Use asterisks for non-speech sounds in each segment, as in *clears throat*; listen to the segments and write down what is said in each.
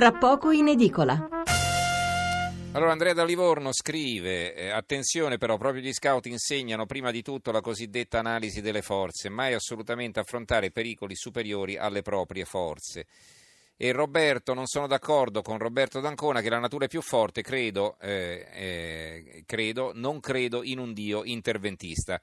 tra poco in edicola. Allora Andrea da Livorno scrive, eh, attenzione però, proprio gli scout insegnano prima di tutto la cosiddetta analisi delle forze, mai assolutamente affrontare pericoli superiori alle proprie forze. E Roberto, non sono d'accordo con Roberto D'Ancona che la natura è più forte, credo, eh, eh, credo, non credo in un Dio interventista.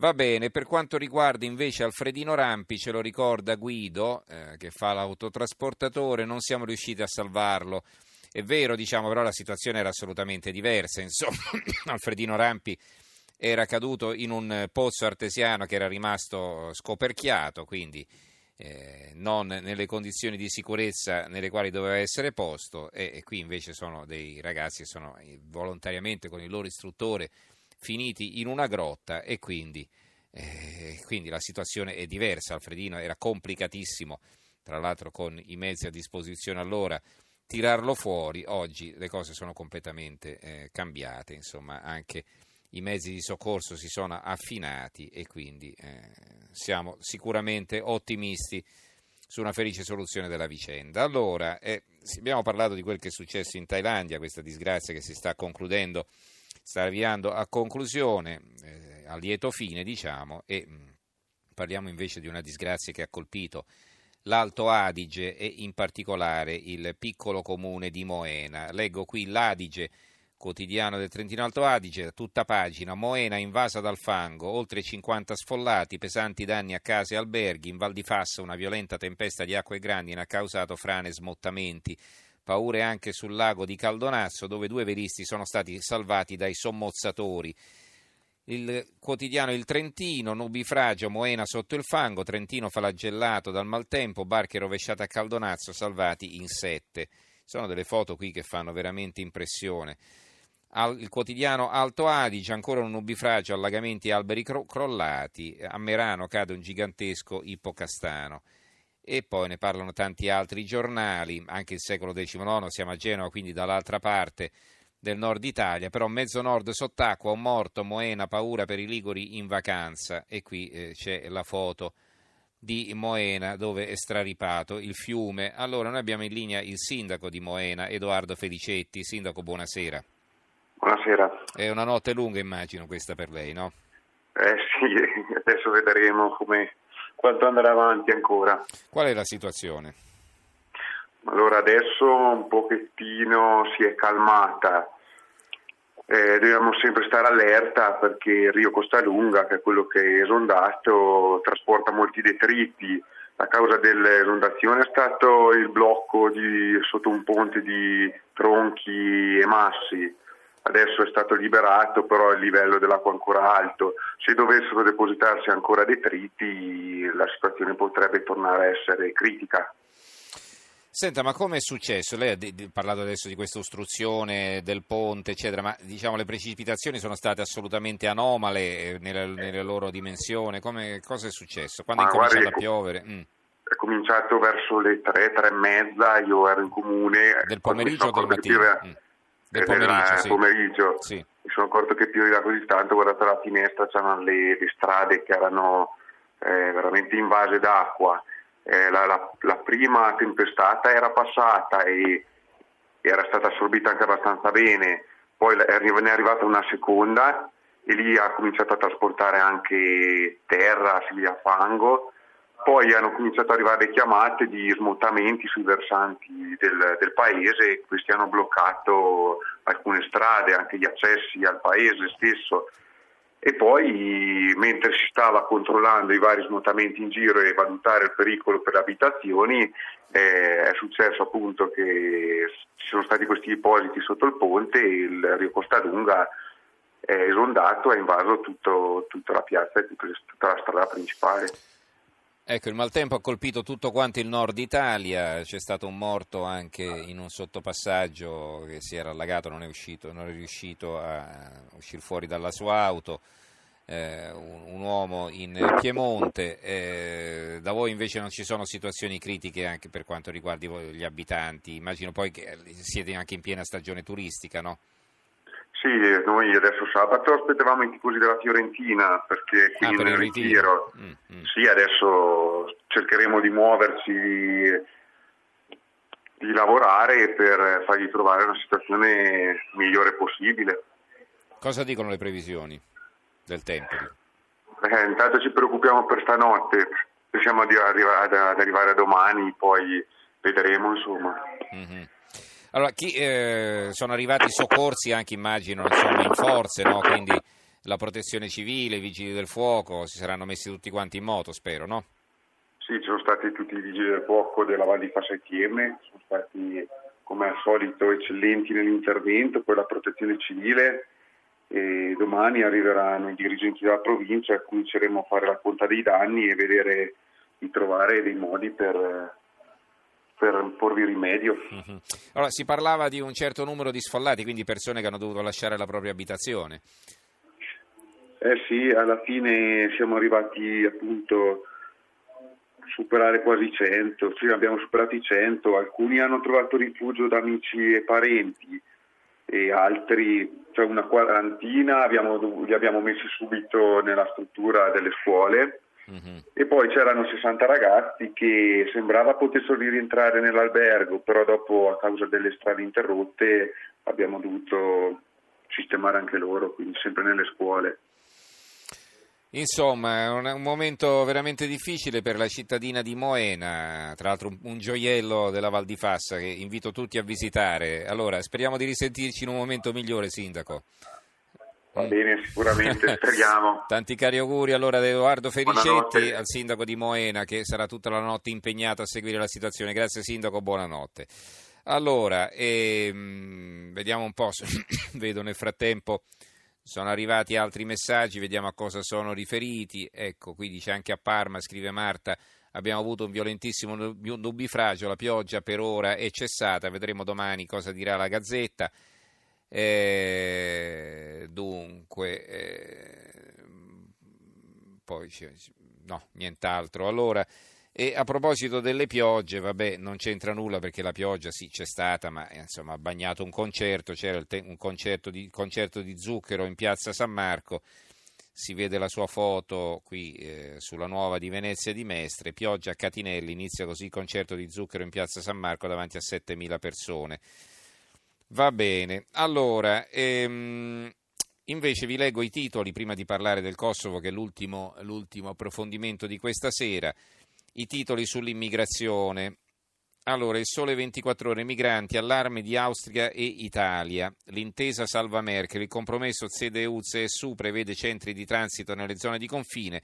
Va bene, per quanto riguarda invece Alfredino Rampi, ce lo ricorda Guido, eh, che fa l'autotrasportatore, non siamo riusciti a salvarlo. È vero, diciamo, però la situazione era assolutamente diversa. Insomma, *coughs* Alfredino Rampi era caduto in un pozzo artesiano che era rimasto scoperchiato, quindi eh, non nelle condizioni di sicurezza nelle quali doveva essere posto e, e qui invece sono dei ragazzi che sono volontariamente con il loro istruttore finiti in una grotta e quindi, eh, quindi la situazione è diversa. Alfredino era complicatissimo, tra l'altro con i mezzi a disposizione allora, tirarlo fuori. Oggi le cose sono completamente eh, cambiate, insomma anche i mezzi di soccorso si sono affinati e quindi eh, siamo sicuramente ottimisti su una felice soluzione della vicenda. Allora, eh, abbiamo parlato di quel che è successo in Thailandia, questa disgrazia che si sta concludendo sta avviando a conclusione, eh, a lieto fine diciamo, e mh, mm, parliamo invece di una disgrazia che ha colpito l'Alto Adige e in particolare il piccolo comune di Moena. Leggo qui l'Adige, quotidiano del Trentino Alto Adige, tutta pagina, Moena invasa dal fango, oltre 50 sfollati, pesanti danni a case e alberghi, in Val di Fassa una violenta tempesta di acque grandi ha causato frane e smottamenti. Paure anche sul lago di Caldonazzo, dove due velisti sono stati salvati dai sommozzatori. Il quotidiano Il Trentino, nubifragio, Moena sotto il fango, Trentino flagellato dal maltempo, barche rovesciate a Caldonazzo, salvati in sette. Sono delle foto qui che fanno veramente impressione. Al, il quotidiano Alto Adige, ancora un nubifragio, allagamenti e alberi cro- crollati. A Merano cade un gigantesco ippocastano e poi ne parlano tanti altri giornali, anche il secolo XIX, siamo a Genova, quindi dall'altra parte del nord Italia, però mezzo nord sott'acqua, un morto, Moena, paura per i Liguri in vacanza e qui eh, c'è la foto di Moena dove è straripato il fiume. Allora noi abbiamo in linea il sindaco di Moena, Edoardo Felicetti. Sindaco, buonasera. Buonasera. È una notte lunga immagino questa per lei, no? Eh sì, *laughs* adesso vedremo come quanto andrà avanti ancora. Qual è la situazione? Allora adesso un pochettino si è calmata, eh, dobbiamo sempre stare allerta perché il Rio Costalunga, che è quello che è esondato, trasporta molti detriti. La causa dell'esondazione è stato il blocco di, sotto un ponte di tronchi e massi adesso è stato liberato, però il livello dell'acqua è ancora alto. Se dovessero depositarsi ancora detriti, la situazione potrebbe tornare a essere critica. Senta, ma come è successo? Lei ha parlato adesso di questa ostruzione del ponte, eccetera, ma diciamo le precipitazioni sono state assolutamente anomale eh, nella, nella loro dimensione. Come, cosa è successo? Quando ma è cominciato a piovere? Mm. È cominciato verso le tre, tre e mezza, io ero in comune. Del pomeriggio o del mattino? Mm del pomeriggio, sì. pomeriggio. Sì. Mi sono accorto che pioveva così tanto, ho guardato la finestra, c'erano le, le strade che erano eh, veramente invase d'acqua. Eh, la, la, la, prima tempestata era passata e era stata assorbita anche abbastanza bene, poi ne è arrivata una seconda e lì ha cominciato a trasportare anche terra, si via fango poi hanno cominciato ad arrivare chiamate di smottamenti sui versanti del, del paese, questi hanno bloccato alcune strade, anche gli accessi al paese stesso e poi mentre si stava controllando i vari smottamenti in giro e valutare il pericolo per le abitazioni eh, è successo appunto che ci sono stati questi depositi sotto il ponte e il Rio Costa Lunga è esondato e ha invaso tutto, tutta la piazza e tutta la strada principale. Ecco, il maltempo ha colpito tutto quanto il nord Italia, c'è stato un morto anche in un sottopassaggio che si era allagato, non è, uscito, non è riuscito a uscire fuori dalla sua auto, eh, un, un, uomo in Piemonte, eh, da voi invece non ci sono situazioni critiche anche per quanto riguarda gli abitanti, immagino poi che siete anche in piena stagione turistica, no? Sì, noi adesso sabato aspettavamo i tifosi della Fiorentina perché qui ah, per nel ritiro. Mm, mm. Sì, adesso cercheremo di muoverci di lavorare per fargli trovare una situazione migliore possibile. Cosa dicono le previsioni del tempo? Eh, intanto ci preoccupiamo per stanotte, pensiamo di arrivare, ad arrivare a domani, poi vedremo insomma. Mm-hmm. Allora, chi, eh, sono arrivati i soccorsi anche immagino insomma, in forze, no? quindi la protezione civile, i vigili del fuoco si saranno messi tutti quanti in moto, spero, no? Sì, ci sono stati tutti i vigili del fuoco della Val di Fassa sono stati come al solito eccellenti nell'intervento, poi la protezione civile e domani arriveranno i dirigenti della provincia cui cominceremo a fare la conta dei danni e vedere di trovare dei modi per, per porvi rimedio. Uh-huh. Allora, si parlava di un certo numero di sfollati, quindi persone che hanno dovuto lasciare la propria abitazione. Eh sì, alla fine siamo arrivati appunto a superare quasi 100, sì, abbiamo superato i 100, alcuni hanno trovato rifugio da amici e parenti e altri, cioè una quarantina, abbiamo, li abbiamo messi subito nella struttura delle scuole uh-huh. e poi c'erano 60 ragazzi che sembrava potessero rientrare nell'albergo, però dopo a causa delle strade interrotte abbiamo dovuto sistemare anche loro, quindi sempre nelle scuole. Insomma, è un, momento veramente difficile per la cittadina di Moena, tra l'altro un, gioiello della Val di Fassa che invito tutti a visitare. Allora, speriamo di risentirci in un momento migliore, Sindaco. Va bene, sicuramente, speriamo. *laughs* Tanti cari auguri allora ad Edoardo Felicetti, al Sindaco di Moena, che sarà tutta la notte impegnato a seguire la situazione. Grazie Sindaco, buonanotte. Allora, ehm, vediamo un po', *coughs* vedo nel frattempo sono arrivati altri messaggi, vediamo a cosa sono riferiti. Ecco, qui dice anche a Parma, scrive Marta, abbiamo avuto un violentissimo nubifragio, la pioggia per ora è cessata, vedremo domani cosa dirà la Gazzetta. Eh, dunque, eh, poi no, nient'altro. Allora, e a proposito delle piogge, vabbè, non c'entra nulla perché la pioggia sì c'è stata, ma eh, insomma ha bagnato un concerto, c'era te- un concerto di, concerto di, Zucchero in piazza San Marco, si vede la sua foto qui eh, sulla nuova di Venezia di Mestre, pioggia a Catinelli, inizia così il concerto di Zucchero in piazza San Marco davanti a 7.000 persone. Va bene, allora... Ehm, Invece vi leggo i titoli prima di parlare del Kosovo, che è l'ultimo, l'ultimo approfondimento di questa sera. I titoli sull'immigrazione. Allora, il sole 24 ore, migranti, allarme di Austria e Italia, l'intesa salva Merkel, il compromesso CDU-CSU prevede centri di transito nelle zone di confine,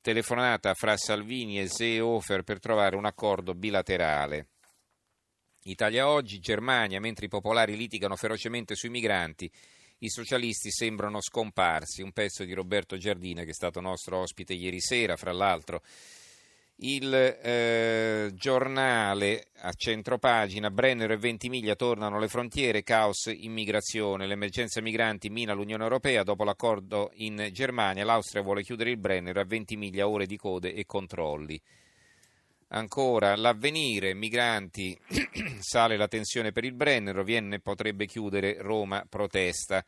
telefonata fra Salvini e Seehofer per trovare un accordo bilaterale. Italia oggi, Germania, mentre i popolari litigano ferocemente sui migranti, i socialisti sembrano scomparsi. Un pezzo di Roberto Giardina che è stato nostro ospite ieri sera, fra l'altro il eh, giornale a centropagina, Brennero e Ventimiglia tornano alle frontiere, caos immigrazione, l'emergenza migranti mina l'Unione Europea, dopo l'accordo in Germania l'Austria vuole chiudere il Brennero a Ventimiglia ore di code e controlli. Ancora l'avvenire, migranti, *clears throat* sale la tensione per il Brennero, Vienne potrebbe chiudere, Roma protesta.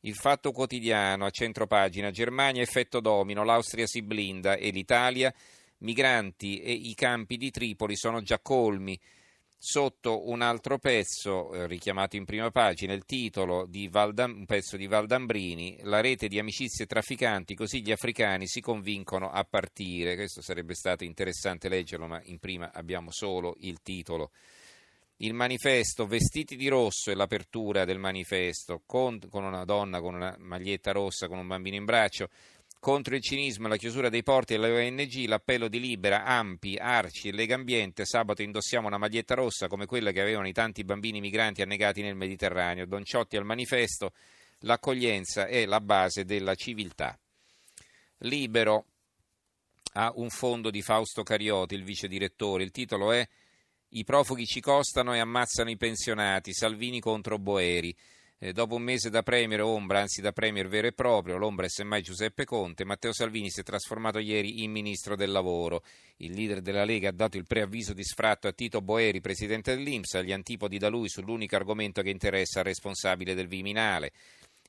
Il fatto quotidiano a centropagina, Germania effetto domino, l'Austria si blinda e l'Italia migranti e i campi di Tripoli sono già colmi. Sotto un altro pezzo, eh, richiamato in prima pagina, il titolo di Valdam, un pezzo di Valdambrini, la rete di amicizie trafficanti, così gli africani si convincono a partire. Questo sarebbe stato interessante leggerlo, ma in prima abbiamo solo il titolo. Il manifesto, vestiti di rosso è l'apertura del manifesto, con, con una donna con una maglietta rossa, con un bambino in braccio. Contro il cinismo e la chiusura dei porti alle ONG, l'appello di Libera, Ampi, Arci e Lega Ambiente, sabato indossiamo una maglietta rossa come quella che avevano i tanti bambini migranti annegati nel Mediterraneo. Don Ciotti al manifesto, l'accoglienza è la base della civiltà. Libero ha un fondo di Fausto Carioti, il vice direttore. Il titolo è I profughi ci costano e ammazzano i pensionati, Salvini contro Boeri. Eh, dopo un mese da Premier ombra, anzi da Premier vero e proprio, l'ombra è semmai Giuseppe Conte, Matteo Salvini si è trasformato ieri in Ministro del Lavoro. Il leader della Lega ha dato il preavviso di sfratto a Tito Boeri, Presidente dell'Inps, agli antipodi da lui sull'unico argomento che interessa al responsabile del Viminale.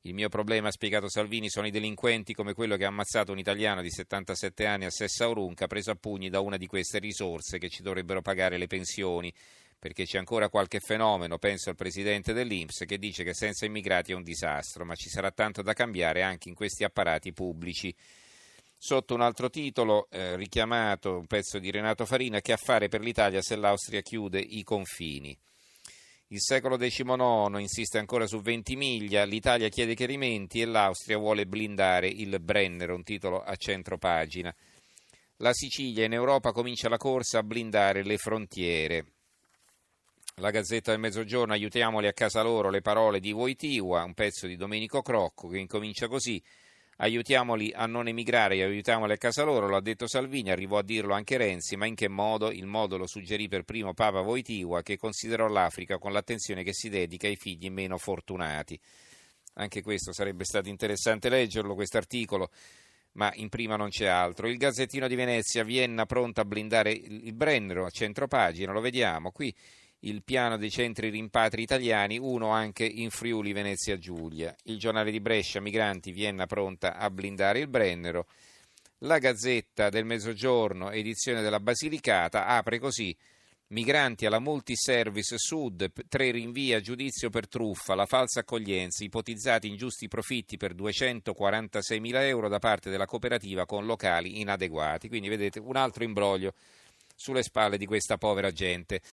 Il mio problema, ha spiegato Salvini, sono i delinquenti come quello che ha ammazzato un italiano di 77 anni a Sessa Urunca, preso a pugni da una di queste risorse che ci dovrebbero pagare le pensioni. Perché c'è ancora qualche fenomeno, penso al presidente dell'Inps, che dice che senza immigrati è un disastro, ma ci sarà tanto da cambiare anche in questi apparati pubblici. Sotto un altro titolo, eh, richiamato un pezzo di Renato Farina, che affare per l'Italia se l'Austria chiude i confini. Il secolo XIX insiste ancora su Ventimiglia, l'Italia chiede chiarimenti e l'Austria vuole blindare il Brennero, un titolo a centro pagina. La Sicilia in Europa comincia la corsa a blindare le frontiere. La Gazzetta del Mezzogiorno, aiutiamoli a casa loro, le parole di Voitiwa, un pezzo di Domenico Crocco che incomincia così aiutiamoli a non emigrare, aiutiamoli a casa loro, lo ha detto Salvini, arrivò a dirlo anche Renzi, ma in che modo? Il modo lo suggerì per primo Papa Voitigua che considerò l'Africa con l'attenzione che si dedica ai figli meno fortunati. Anche questo sarebbe stato interessante leggerlo, questo articolo, ma in prima non c'è altro. Il Gazzettino di Venezia, Vienna pronta a blindare il Brennero, a centro pagina, lo vediamo qui il piano dei centri rimpatri italiani, uno anche in Friuli Venezia Giulia. Il giornale di Brescia, migranti, Vienna pronta a blindare il Brennero. La Gazzetta del Mezzogiorno, edizione della Basilicata, apre così. Migranti alla Multiservice Sud, tre rinvii a giudizio per truffa, la falsa accoglienza, ipotizzati ingiusti profitti per 246 mila euro da parte della cooperativa con locali inadeguati. Quindi vedete un altro imbroglio sulle spalle di questa povera gente.